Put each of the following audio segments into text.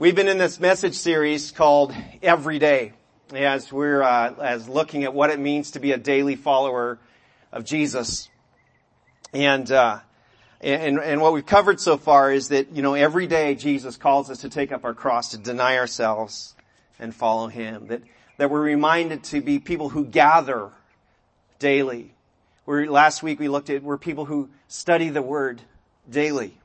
We've been in this message series called Every Day as we're uh, as looking at what it means to be a daily follower of Jesus. And, uh, and and what we've covered so far is that you know every day Jesus calls us to take up our cross to deny ourselves and follow him. That that we're reminded to be people who gather daily. We're, last week we looked at we're people who study the word daily.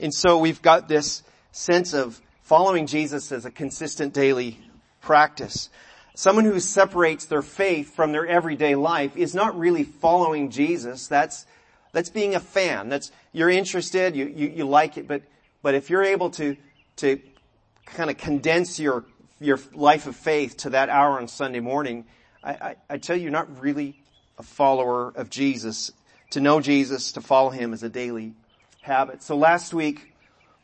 And so we've got this sense of following Jesus as a consistent daily practice. Someone who separates their faith from their everyday life is not really following Jesus. That's, that's being a fan. That's, you're interested, you, you, you like it, but, but if you're able to, to kind of condense your, your life of faith to that hour on Sunday morning, I, I, I tell you, you're not really a follower of Jesus. To know Jesus, to follow Him is a daily habit. So last week,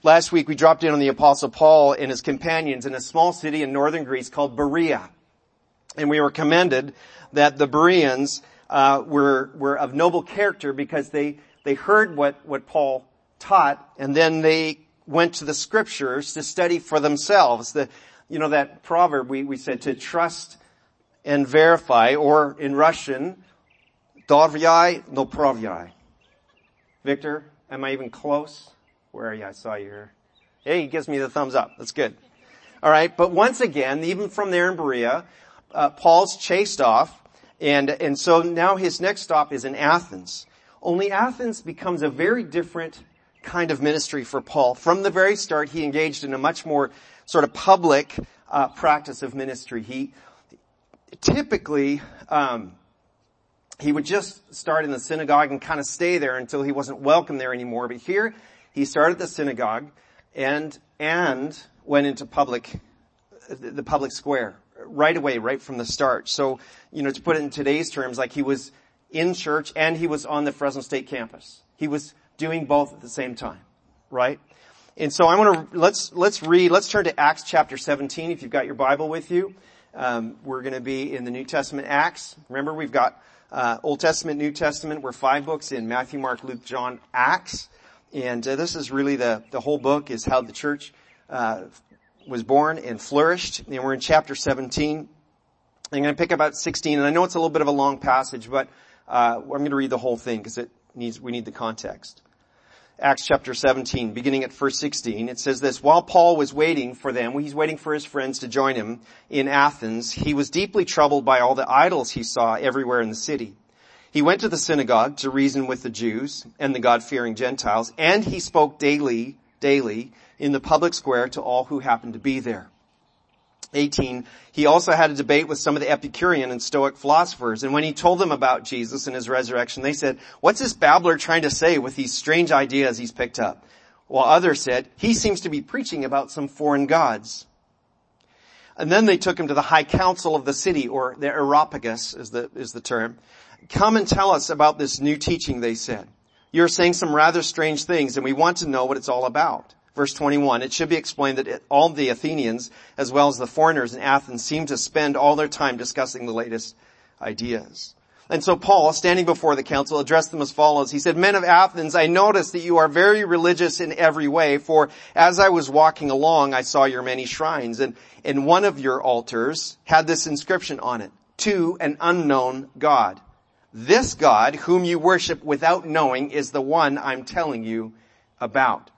Last week we dropped in on the apostle Paul and his companions in a small city in northern Greece called Berea. And we were commended that the Bereans, uh, were, were of noble character because they, they heard what, what Paul taught and then they went to the scriptures to study for themselves. The, you know, that proverb we, we said to trust and verify or in Russian, dovyai no provyai. Victor, am I even close? Where are you? I saw you here. Hey, he gives me the thumbs up. That's good. All right. But once again, even from there in Berea, uh, Paul's chased off and, and so now his next stop is in Athens. Only Athens becomes a very different kind of ministry for Paul. From the very start, he engaged in a much more sort of public uh, practice of ministry. He typically um, he would just start in the synagogue and kind of stay there until he wasn't welcome there anymore. But here he started the synagogue and, and went into public, the public square right away, right from the start. So, you know, to put it in today's terms, like he was in church and he was on the Fresno State campus. He was doing both at the same time, right? And so I want to, let's, let's read, let's turn to Acts chapter 17 if you've got your Bible with you. Um, we're going to be in the New Testament Acts. Remember, we've got uh, Old Testament, New Testament. We're five books in Matthew, Mark, Luke, John, Acts. And uh, this is really the, the whole book is how the church uh, was born and flourished. And we're in chapter 17. I'm going to pick about 16, and I know it's a little bit of a long passage, but uh, I'm going to read the whole thing because it needs we need the context. Acts chapter 17, beginning at verse 16, it says this, while Paul was waiting for them, he's waiting for his friends to join him in Athens, he was deeply troubled by all the idols he saw everywhere in the city. He went to the synagogue to reason with the Jews and the God-fearing Gentiles, and he spoke daily, daily in the public square to all who happened to be there. 18, he also had a debate with some of the Epicurean and Stoic philosophers, and when he told them about Jesus and his resurrection, they said, what's this babbler trying to say with these strange ideas he's picked up? While others said, he seems to be preaching about some foreign gods. And then they took him to the high council of the city, or the Areopagus is the, is the term, Come and tell us about this new teaching, they said. You're saying some rather strange things and we want to know what it's all about. Verse 21, it should be explained that all the Athenians, as well as the foreigners in Athens, seem to spend all their time discussing the latest ideas. And so Paul, standing before the council, addressed them as follows. He said, Men of Athens, I notice that you are very religious in every way, for as I was walking along, I saw your many shrines, and, and one of your altars had this inscription on it, to an unknown God. This God, whom you worship without knowing, is the one I'm telling you about.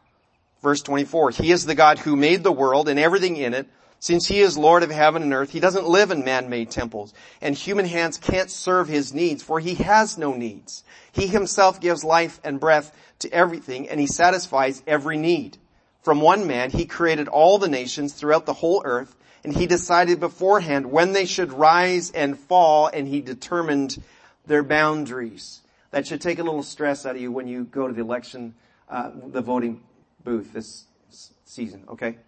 Verse 24, He is the God who made the world and everything in it. Since He is Lord of heaven and earth, He doesn't live in man-made temples, and human hands can't serve His needs, for He has no needs. He Himself gives life and breath to everything, and He satisfies every need. From one man, He created all the nations throughout the whole earth, and He decided beforehand when they should rise and fall, and He determined their boundaries. That should take a little stress out of you when you go to the election, uh, the voting booth this season, okay?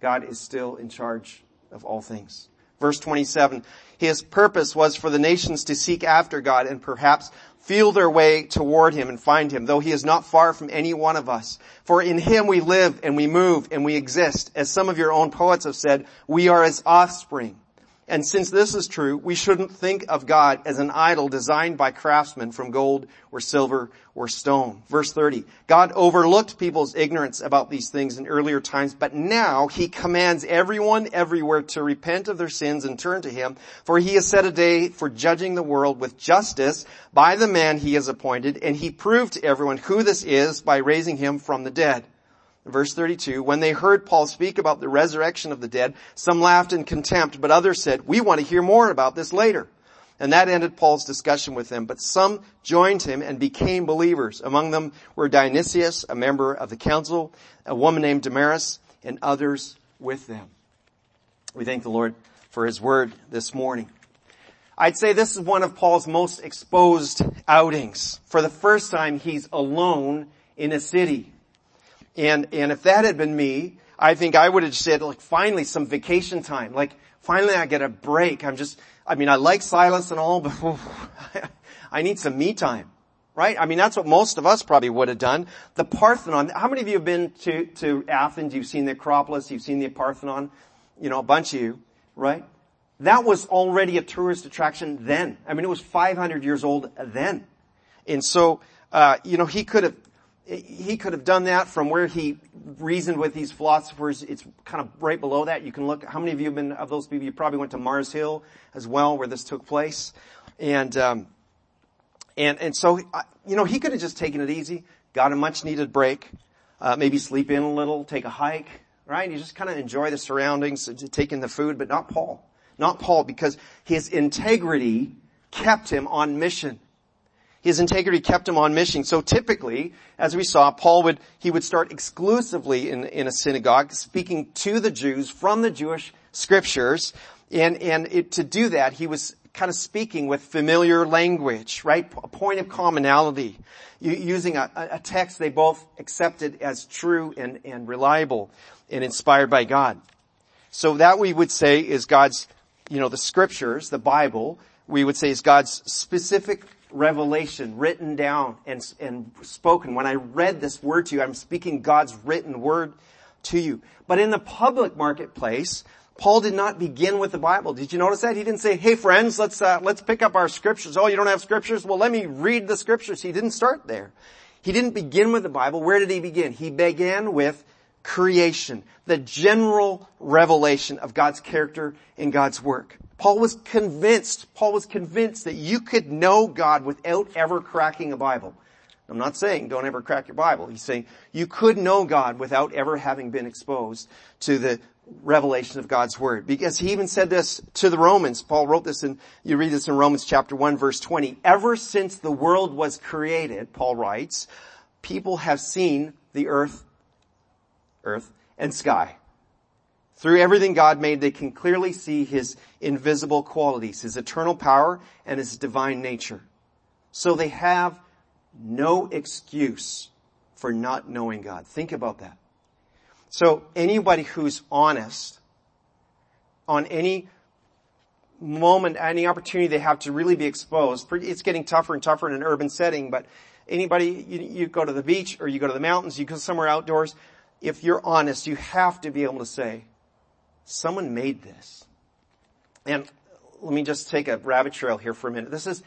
God is still in charge of all things. Verse 27, His purpose was for the nations to seek after God and perhaps feel their way toward Him and find Him, though He is not far from any one of us. For in Him we live and we move and we exist. As some of your own poets have said, we are His offspring. And since this is true, we shouldn't think of God as an idol designed by craftsmen from gold or silver or stone. Verse 30. God overlooked people's ignorance about these things in earlier times, but now he commands everyone everywhere to repent of their sins and turn to him, for he has set a day for judging the world with justice by the man he has appointed, and he proved to everyone who this is by raising him from the dead. Verse 32, when they heard Paul speak about the resurrection of the dead, some laughed in contempt, but others said, we want to hear more about this later. And that ended Paul's discussion with them, but some joined him and became believers. Among them were Dionysius, a member of the council, a woman named Damaris, and others with them. We thank the Lord for his word this morning. I'd say this is one of Paul's most exposed outings. For the first time, he's alone in a city. And, and if that had been me, I think I would have said like finally some vacation time. Like finally I get a break. I'm just, I mean I like silence and all, but I need some me time. Right? I mean that's what most of us probably would have done. The Parthenon, how many of you have been to, to Athens? You've seen the Acropolis, you've seen the Parthenon, you know, a bunch of you, right? That was already a tourist attraction then. I mean it was 500 years old then. And so, uh, you know, he could have he could have done that from where he reasoned with these philosophers. It's kind of right below that. You can look, how many of you have been, of those people, you probably went to Mars Hill as well, where this took place. And, um, and, and so, you know, he could have just taken it easy, got a much needed break, uh, maybe sleep in a little, take a hike, right? You just kind of enjoy the surroundings, taking the food, but not Paul. Not Paul because his integrity kept him on mission. His integrity kept him on mission. So typically, as we saw, Paul would, he would start exclusively in, in a synagogue, speaking to the Jews from the Jewish scriptures. And, and it, to do that, he was kind of speaking with familiar language, right? A point of commonality, using a, a text they both accepted as true and, and reliable and inspired by God. So that we would say is God's, you know, the scriptures, the Bible, we would say is God's specific revelation written down and, and spoken. When I read this word to you, I'm speaking God's written word to you. But in the public marketplace, Paul did not begin with the Bible. Did you notice that? He didn't say, hey friends, let's, uh, let's pick up our scriptures. Oh, you don't have scriptures? Well, let me read the scriptures. He didn't start there. He didn't begin with the Bible. Where did he begin? He began with creation, the general revelation of God's character and God's work. Paul was convinced, Paul was convinced that you could know God without ever cracking a Bible. I'm not saying don't ever crack your Bible. He's saying you could know God without ever having been exposed to the revelation of God's Word. Because he even said this to the Romans. Paul wrote this in, you read this in Romans chapter 1 verse 20. Ever since the world was created, Paul writes, people have seen the earth, earth and sky. Through everything God made, they can clearly see His invisible qualities, His eternal power and His divine nature. So they have no excuse for not knowing God. Think about that. So anybody who's honest on any moment, any opportunity they have to really be exposed, it's getting tougher and tougher in an urban setting, but anybody, you, you go to the beach or you go to the mountains, you go somewhere outdoors, if you're honest, you have to be able to say, Someone made this. And let me just take a rabbit trail here for a minute. This is,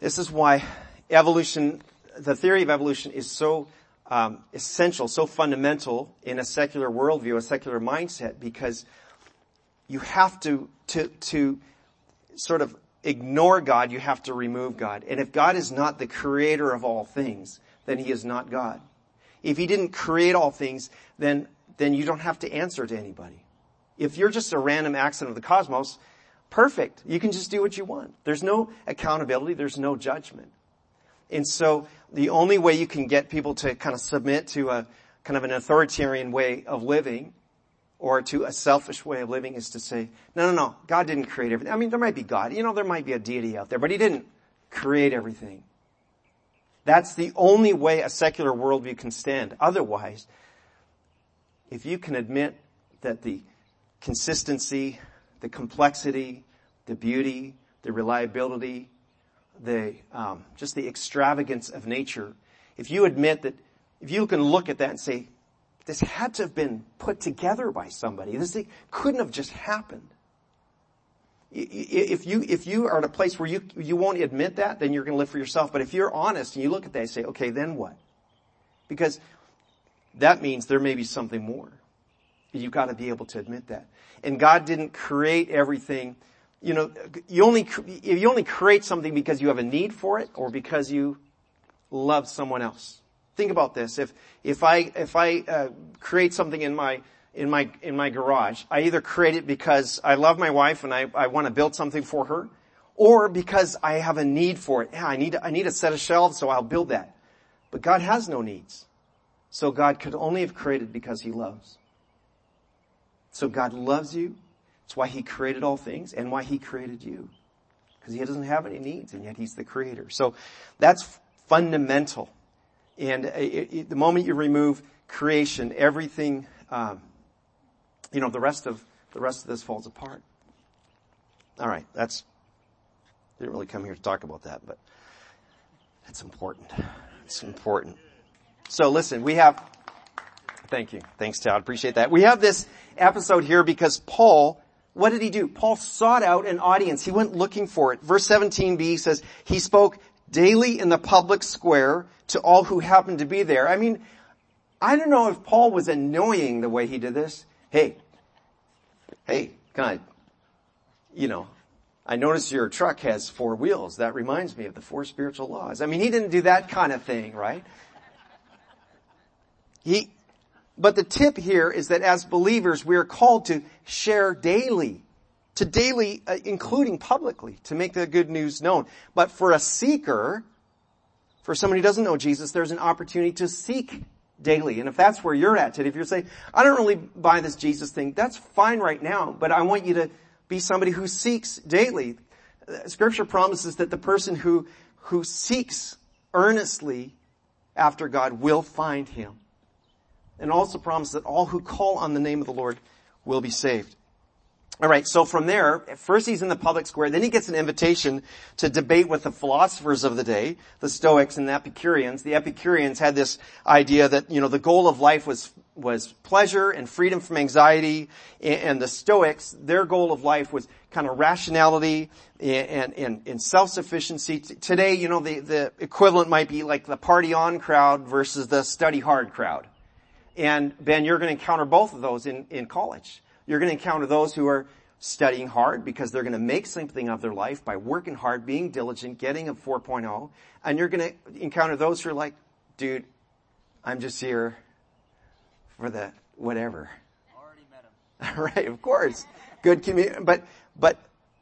this is why evolution, the theory of evolution is so um, essential, so fundamental in a secular worldview, a secular mindset, because you have to, to, to sort of ignore God, you have to remove God. And if God is not the creator of all things, then he is not God. If he didn't create all things, then, then you don't have to answer to anybody. If you're just a random accident of the cosmos, perfect. You can just do what you want. There's no accountability. There's no judgment. And so the only way you can get people to kind of submit to a kind of an authoritarian way of living or to a selfish way of living is to say, no, no, no, God didn't create everything. I mean, there might be God, you know, there might be a deity out there, but He didn't create everything. That's the only way a secular worldview can stand. Otherwise, if you can admit that the consistency, the complexity, the beauty, the reliability, the um, just the extravagance of nature. If you admit that, if you can look at that and say, this had to have been put together by somebody. This thing couldn't have just happened. if you, if you are at a place where you, you won't admit that, then you're going to live for yourself. But if you're honest and you look at that and say, okay, then what? Because that means there may be something more. You've got to be able to admit that. And God didn't create everything. You know, you only, you only create something because you have a need for it or because you love someone else. Think about this. If, if I, if I uh, create something in my, in my, in my garage, I either create it because I love my wife and I, I want to build something for her, or because I have a need for it. Yeah, I need, I need a set of shelves, so I'll build that. But God has no needs. So God could only have created because He loves. So God loves you. It's why He created all things and why He created you. Because He doesn't have any needs and yet He's the creator. So that's fundamental. And it, it, the moment you remove creation, everything, um, you know, the rest of the rest of this falls apart. All right, that's didn't really come here to talk about that, but it's important. It's important. So listen, we have. Thank you. Thanks, Todd. Appreciate that. We have this episode here because Paul what did he do? Paul sought out an audience. He went looking for it. Verse 17b says, he spoke daily in the public square to all who happened to be there. I mean, I don't know if Paul was annoying the way he did this. Hey, hey, can I, you know, I notice your truck has four wheels. That reminds me of the four spiritual laws. I mean, he didn't do that kind of thing, right? He, but the tip here is that as believers, we are called to share daily to daily, uh, including publicly, to make the good news known. But for a seeker, for someone who doesn't know Jesus, there's an opportunity to seek daily. And if that's where you're at today, if you're saying, I don't really buy this Jesus thing, that's fine right now, but I want you to be somebody who seeks daily. Scripture promises that the person who, who seeks earnestly after God will find him. And also promises that all who call on the name of the Lord will be saved. All right, so from there, first he's in the public square, then he gets an invitation to debate with the philosophers of the day, the Stoics and the Epicureans. The Epicureans had this idea that, you know, the goal of life was, was pleasure and freedom from anxiety, and the Stoics, their goal of life was kind of rationality and, and, and self-sufficiency. Today, you know, the, the equivalent might be like the party on crowd versus the study hard crowd. And Ben, you're going to encounter both of those in, in college. You're going to encounter those who are studying hard because they're going to make something of their life by working hard, being diligent, getting a 4.0. And you're going to encounter those who are like, dude, I'm just here for the whatever. Already met him. right, of course. Good community, but, but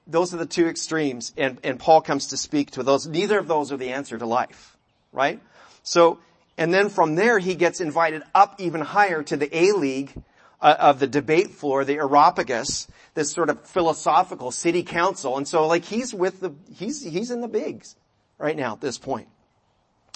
those are the two extremes and, and Paul comes to speak to those. Neither of those are the answer to life, right? So, and then from there he gets invited up even higher to the A League uh, of the debate floor, the Areopagus, this sort of philosophical city council. And so like he's with the, he's, he's in the bigs right now at this point.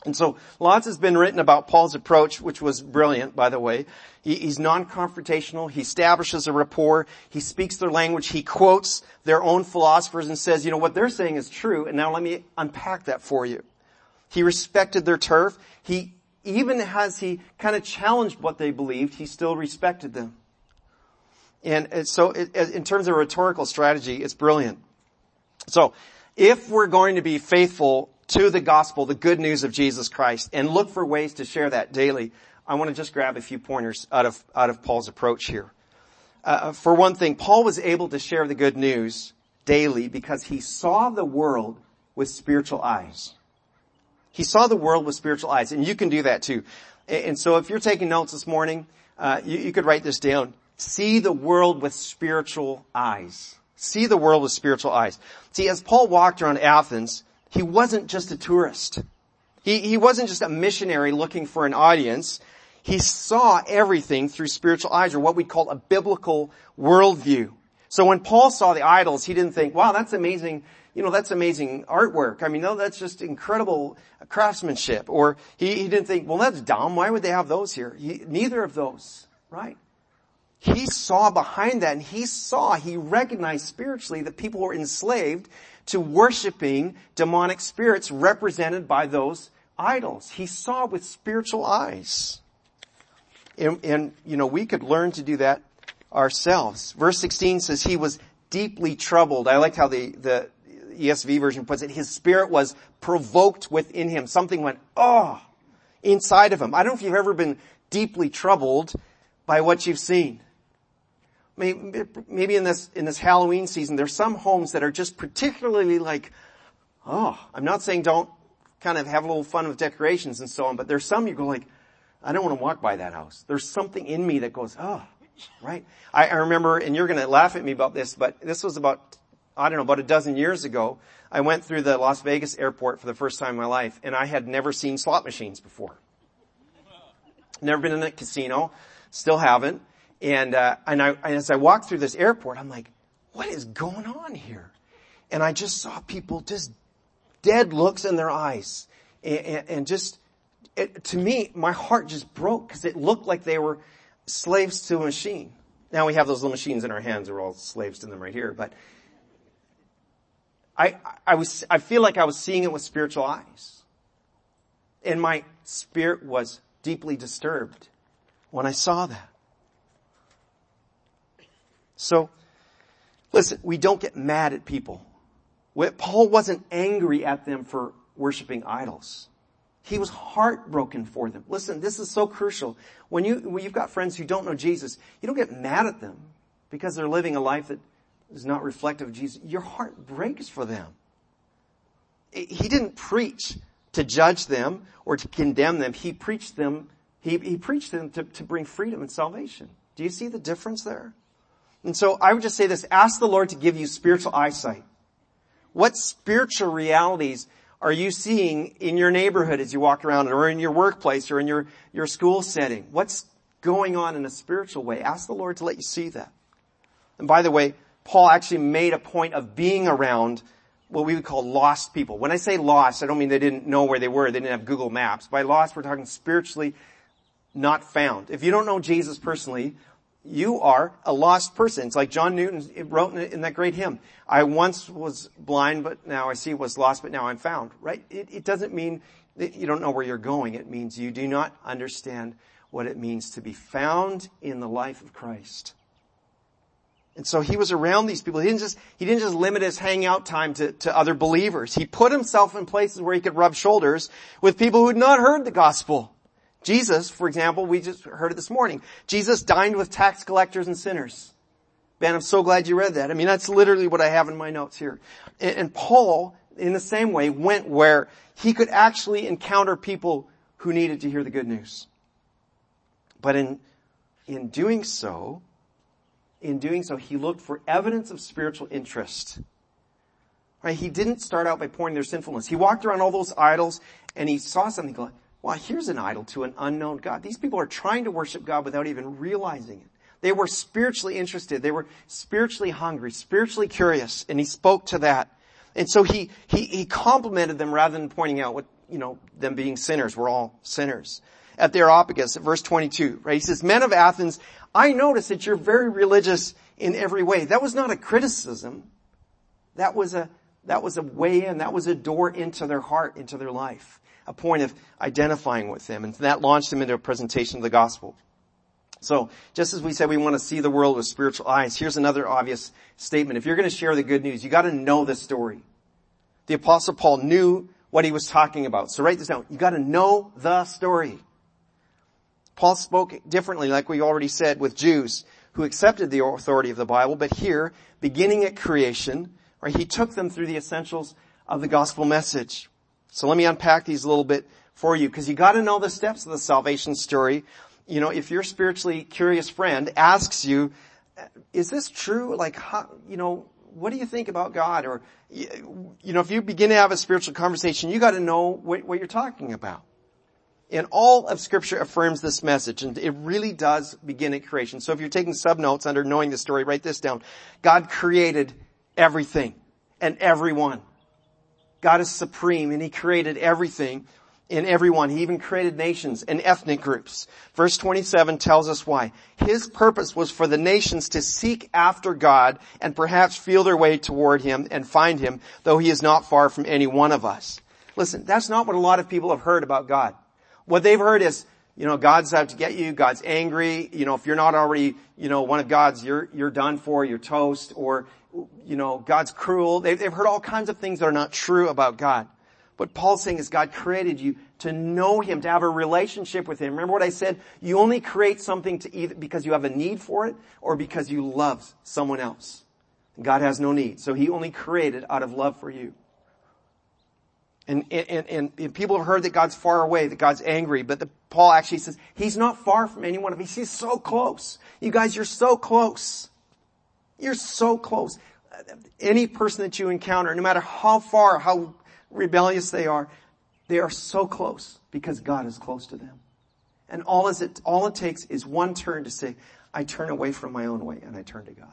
And so lots has been written about Paul's approach, which was brilliant, by the way. He, he's non-confrontational. He establishes a rapport. He speaks their language. He quotes their own philosophers and says, you know, what they're saying is true. And now let me unpack that for you. He respected their turf. He even as he kind of challenged what they believed, he still respected them. And so in terms of rhetorical strategy, it's brilliant. So if we're going to be faithful to the gospel, the good news of Jesus Christ, and look for ways to share that daily, I want to just grab a few pointers out of, out of Paul's approach here. Uh, for one thing, Paul was able to share the good news daily because he saw the world with spiritual eyes. He saw the world with spiritual eyes, and you can do that too. And so if you're taking notes this morning, uh, you, you could write this down. See the world with spiritual eyes. See the world with spiritual eyes. See, as Paul walked around Athens, he wasn't just a tourist. He, he wasn't just a missionary looking for an audience. He saw everything through spiritual eyes, or what we call a biblical worldview. So when Paul saw the idols, he didn't think, wow, that's amazing you know, that's amazing artwork. I mean, no, that's just incredible craftsmanship. Or he, he didn't think, well, that's dumb. Why would they have those here? He, neither of those, right? He saw behind that and he saw, he recognized spiritually that people were enslaved to worshiping demonic spirits represented by those idols. He saw with spiritual eyes. And, and, you know, we could learn to do that ourselves. Verse 16 says he was deeply troubled. I liked how the, the ESV version puts it. His spirit was provoked within him. Something went, oh, inside of him. I don't know if you've ever been deeply troubled by what you've seen. Maybe in this, in this Halloween season, there's some homes that are just particularly like, oh, I'm not saying don't kind of have a little fun with decorations and so on, but there's some you go like, I don't want to walk by that house. There's something in me that goes, oh, right? I, I remember, and you're going to laugh at me about this, but this was about, I don't know, about a dozen years ago. I went through the Las Vegas airport for the first time in my life, and I had never seen slot machines before. Never been in a casino, still haven't. And, uh, and I, as I walked through this airport, I'm like, what is going on here? And I just saw people just dead looks in their eyes and, and, and just, it, to me, my heart just broke because it looked like they were slaves to a machine. Now we have those little machines in our hands. We're all slaves to them right here, but I, I was, I feel like I was seeing it with spiritual eyes. And my spirit was deeply disturbed when I saw that. So, listen, we don't get mad at people. Paul wasn't angry at them for worshiping idols. He was heartbroken for them. Listen, this is so crucial. When you, when you've got friends who don't know Jesus, you don't get mad at them because they're living a life that is not reflective of Jesus. Your heart breaks for them. He didn't preach to judge them or to condemn them. He preached them, he, he preached them to, to bring freedom and salvation. Do you see the difference there? And so I would just say this, ask the Lord to give you spiritual eyesight. What spiritual realities are you seeing in your neighborhood as you walk around or in your workplace or in your, your school setting? What's going on in a spiritual way? Ask the Lord to let you see that. And by the way, Paul actually made a point of being around what we would call lost people. When I say lost, I don't mean they didn't know where they were. They didn't have Google Maps. By lost, we're talking spiritually not found. If you don't know Jesus personally, you are a lost person. It's like John Newton wrote in that great hymn. I once was blind, but now I see was lost, but now I'm found, right? It, it doesn't mean that you don't know where you're going. It means you do not understand what it means to be found in the life of Christ. And so he was around these people. He didn't just, he didn't just limit his hangout time to, to other believers. He put himself in places where he could rub shoulders with people who had not heard the gospel. Jesus, for example, we just heard it this morning. Jesus dined with tax collectors and sinners. Ben, I'm so glad you read that. I mean, that's literally what I have in my notes here. And, and Paul, in the same way, went where he could actually encounter people who needed to hear the good news. But in, in doing so, in doing so, he looked for evidence of spiritual interest. Right? He didn't start out by pointing their sinfulness. He walked around all those idols and he saw something like, well, here's an idol to an unknown God. These people are trying to worship God without even realizing it. They were spiritually interested. They were spiritually hungry, spiritually curious, and he spoke to that. And so he, he, he complimented them rather than pointing out what, you know, them being sinners. We're all sinners. At the Areopagus, at verse 22, right? He says, men of Athens, I notice that you're very religious in every way. That was not a criticism. That was a, that was a way in, that was a door into their heart, into their life a point of identifying with them. And that launched them into a presentation of the gospel. So, just as we said we want to see the world with spiritual eyes, here's another obvious statement. If you're going to share the good news, you got to know the story. The apostle Paul knew what he was talking about. So write this down. You got to know the story. Paul spoke differently, like we already said, with Jews who accepted the authority of the Bible, but here, beginning at creation, right, he took them through the essentials of the gospel message. So let me unpack these a little bit for you because you got to know the steps of the salvation story. You know, if your spiritually curious friend asks you, is this true? Like, how, you know, what do you think about God? Or, you know, if you begin to have a spiritual conversation, you got to know what, what you're talking about. And all of scripture affirms this message and it really does begin at creation. So if you're taking sub notes under knowing the story, write this down. God created everything and everyone. God is supreme and He created everything and everyone. He even created nations and ethnic groups. Verse 27 tells us why. His purpose was for the nations to seek after God and perhaps feel their way toward Him and find Him, though He is not far from any one of us. Listen, that's not what a lot of people have heard about God. What they've heard is, you know, God's out to get you, God's angry, you know, if you're not already, you know, one of God's, you're, you're done for, you're toast, or you know, God's cruel. They've, they've heard all kinds of things that are not true about God. What Paul's saying is God created you to know Him, to have a relationship with Him. Remember what I said? You only create something to either because you have a need for it or because you love someone else. God has no need. So He only created out of love for you. And, and, and, and, people have heard that God's far away, that God's angry, but the, Paul actually says, He's not far from any one of us. He's so close. You guys, you're so close. You're so close. Any person that you encounter, no matter how far, how rebellious they are, they are so close because God is close to them. And all is it, all it takes is one turn to say, I turn away from my own way and I turn to God.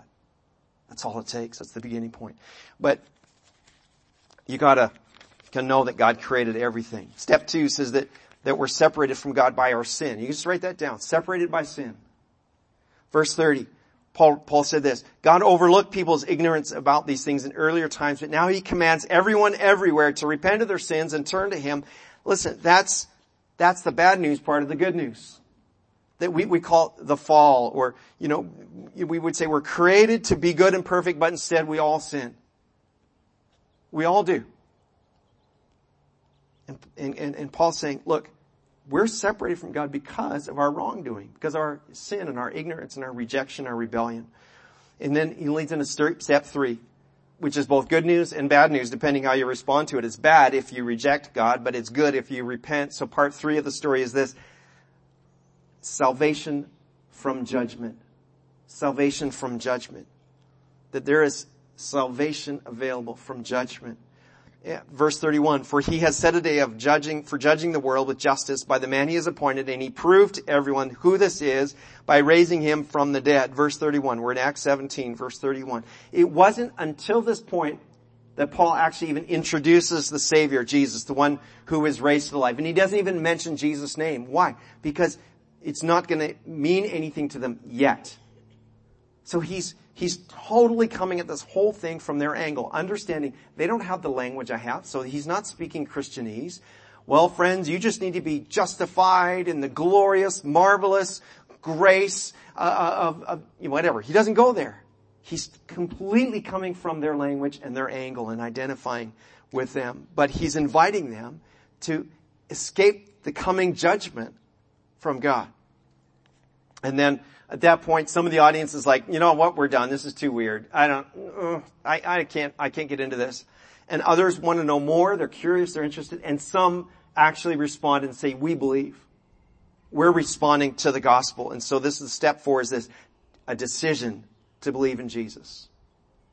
That's all it takes. That's the beginning point. But you gotta, can know that God created everything. Step two says that, that we're separated from God by our sin. You can just write that down. Separated by sin. Verse 30. Paul, Paul said this, God overlooked people's ignorance about these things in earlier times, but now he commands everyone everywhere to repent of their sins and turn to him. Listen, that's, that's the bad news part of the good news. That we, we call the fall, or, you know, we would say we're created to be good and perfect, but instead we all sin. We all do. And, and, and Paul's saying, look, we're separated from God because of our wrongdoing, because of our sin and our ignorance and our rejection, our rebellion. And then he leads into step three, which is both good news and bad news, depending how you respond to it. It's bad if you reject God, but it's good if you repent. So part three of the story is this. Salvation from judgment. Salvation from judgment. That there is salvation available from judgment. Verse 31, for he has set a day of judging, for judging the world with justice by the man he has appointed, and he proved to everyone who this is by raising him from the dead. Verse 31, we're in Acts 17, verse 31. It wasn't until this point that Paul actually even introduces the Savior, Jesus, the one who is raised to life. And he doesn't even mention Jesus' name. Why? Because it's not gonna mean anything to them yet. So he's, he's totally coming at this whole thing from their angle, understanding they don't have the language I have, so he's not speaking Christianese. Well, friends, you just need to be justified in the glorious, marvelous grace uh, uh of, of whatever. He doesn't go there. He's completely coming from their language and their angle and identifying with them. But he's inviting them to escape the coming judgment from God. And then at that point, some of the audience is like, you know what, we're done. This is too weird. I don't, uh, I, I can't, I can't get into this. And others want to know more. They're curious. They're interested. And some actually respond and say, we believe. We're responding to the gospel. And so this is step four is this, a decision to believe in Jesus.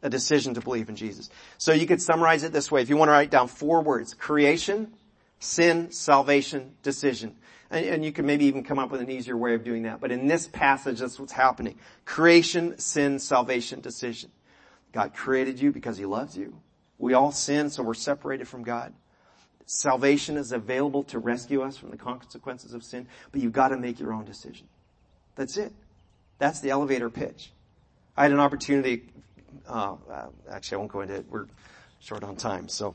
A decision to believe in Jesus. So you could summarize it this way. If you want to write down four words, creation, sin, salvation, decision. And, and you can maybe even come up with an easier way of doing that. But in this passage, that's what's happening. Creation, sin, salvation, decision. God created you because He loves you. We all sin, so we're separated from God. Salvation is available to rescue us from the consequences of sin, but you've got to make your own decision. That's it. That's the elevator pitch. I had an opportunity, uh, uh, actually I won't go into it, we're short on time, so.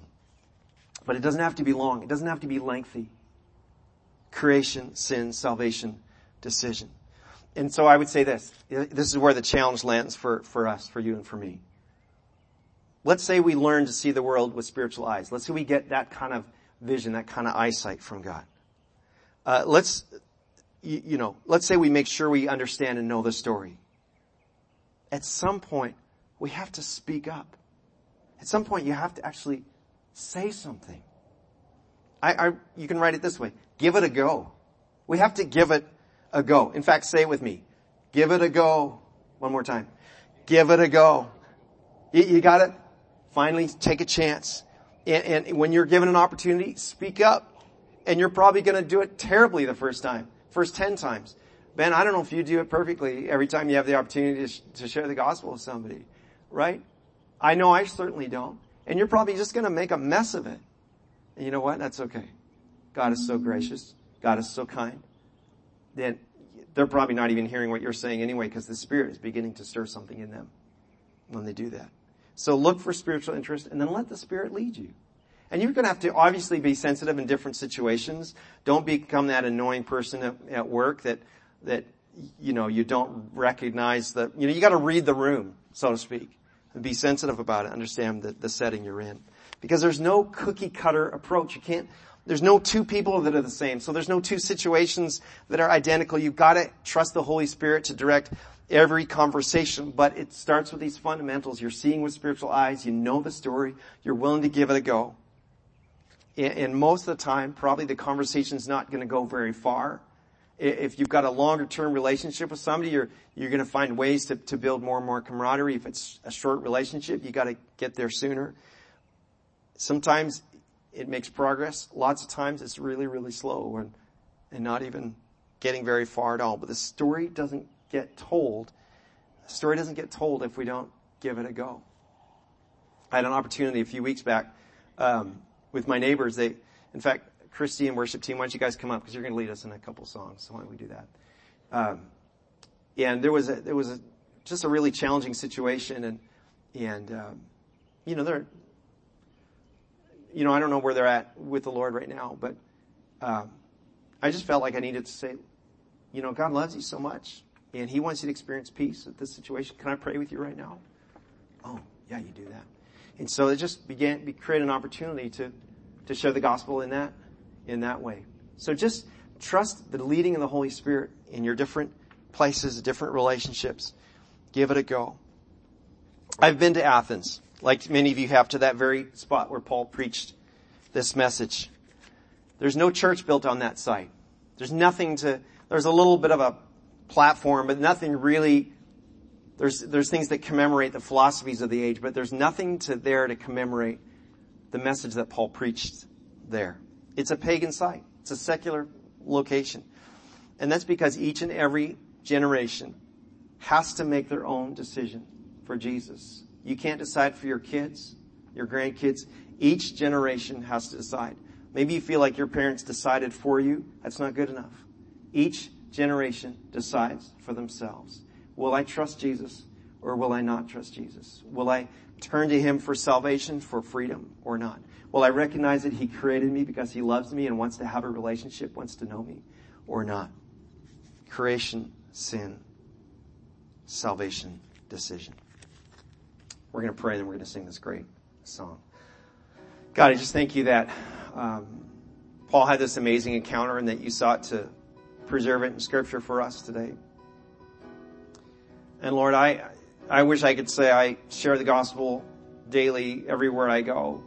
But it doesn't have to be long. It doesn't have to be lengthy creation, sin, salvation, decision. And so I would say this. This is where the challenge lands for, for us, for you and for me. Let's say we learn to see the world with spiritual eyes. Let's say we get that kind of vision, that kind of eyesight from God. Uh, let's, you, you know, let's say we make sure we understand and know the story. At some point, we have to speak up. At some point, you have to actually say something. I, I, you can write it this way. Give it a go. We have to give it a go. In fact, say it with me. Give it a go. One more time. Give it a go. You, you got it? Finally, take a chance. And, and when you're given an opportunity, speak up. And you're probably going to do it terribly the first time, first 10 times. Ben, I don't know if you do it perfectly every time you have the opportunity to, sh- to share the gospel with somebody, right? I know I certainly don't. And you're probably just going to make a mess of it. And you know what? That's okay. God is so gracious. God is so kind. That they're probably not even hearing what you're saying anyway because the Spirit is beginning to stir something in them when they do that. So look for spiritual interest and then let the Spirit lead you. And you're going to have to obviously be sensitive in different situations. Don't become that annoying person at, at work that, that, you know, you don't recognize the, you know, you got to read the room, so to speak. And be sensitive about it. Understand the, the setting you're in. Because there's no cookie cutter approach. You can't, there's no two people that are the same. So there's no two situations that are identical. You've got to trust the Holy Spirit to direct every conversation, but it starts with these fundamentals. You're seeing with spiritual eyes. You know the story. You're willing to give it a go. And most of the time, probably the conversation's not going to go very far. If you've got a longer term relationship with somebody, you're, you're going to find ways to, to build more and more camaraderie. If it's a short relationship, you got to get there sooner. Sometimes it makes progress. Lots of times it's really, really slow and, and not even getting very far at all. But the story doesn't get told. The story doesn't get told if we don't give it a go. I had an opportunity a few weeks back um, with my neighbors. They, in fact, Christy and worship team, why don't you guys come up because you're going to lead us in a couple songs. So why don't we do that? Um, and there was a, there was a, just a really challenging situation, and and um, you know they're, you know I don't know where they're at with the Lord right now, but um, I just felt like I needed to say, you know, God loves you so much, and He wants you to experience peace with this situation. Can I pray with you right now? Oh, yeah, you do that. And so it just began, to create an opportunity to, to share the gospel in that, in that way. So just trust the leading of the Holy Spirit in your different places, different relationships. Give it a go. I've been to Athens, like many of you have to that very spot where Paul preached this message. There's no church built on that site. There's nothing to, there's a little bit of a platform, but nothing really, there's, there's things that commemorate the philosophies of the age, but there's nothing to there to commemorate the message that Paul preached there. It's a pagan site. It's a secular location. And that's because each and every generation has to make their own decision for Jesus. You can't decide for your kids, your grandkids. Each generation has to decide. Maybe you feel like your parents decided for you. That's not good enough. Each generation decides for themselves. Will I trust Jesus or will I not trust Jesus? Will I turn to Him for salvation, for freedom or not? Will I recognize that He created me because He loves me and wants to have a relationship, wants to know me or not? Creation, sin, salvation, decision. We're going to pray and we're going to sing this great song. God, I just thank you that um, Paul had this amazing encounter and that you sought to preserve it in scripture for us today. And Lord, I, I wish I could say I share the gospel daily everywhere I go.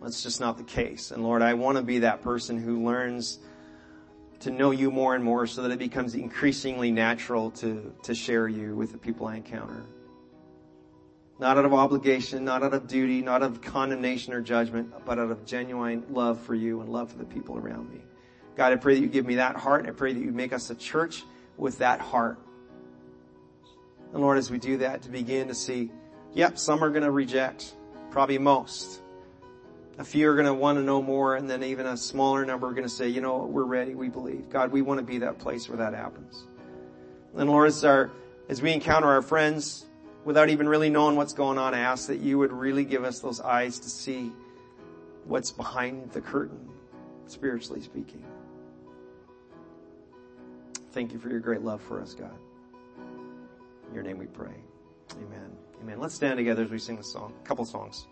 That's just not the case. And Lord, I want to be that person who learns to know you more and more so that it becomes increasingly natural to, to share you with the people I encounter. Not out of obligation, not out of duty, not of condemnation or judgment, but out of genuine love for you and love for the people around me. God, I pray that you give me that heart and I pray that you make us a church with that heart. And Lord, as we do that, to begin to see, yep, some are going to reject, probably most. A few are going to want to know more, and then even a smaller number are going to say, you know, we're ready, we believe. God, we want to be that place where that happens. And Lord, as our, as we encounter our friends, without even really knowing what's going on, I ask that you would really give us those eyes to see what's behind the curtain, spiritually speaking. Thank you for your great love for us, God. In your name we pray. Amen. Amen. Let's stand together as we sing a song, a couple songs.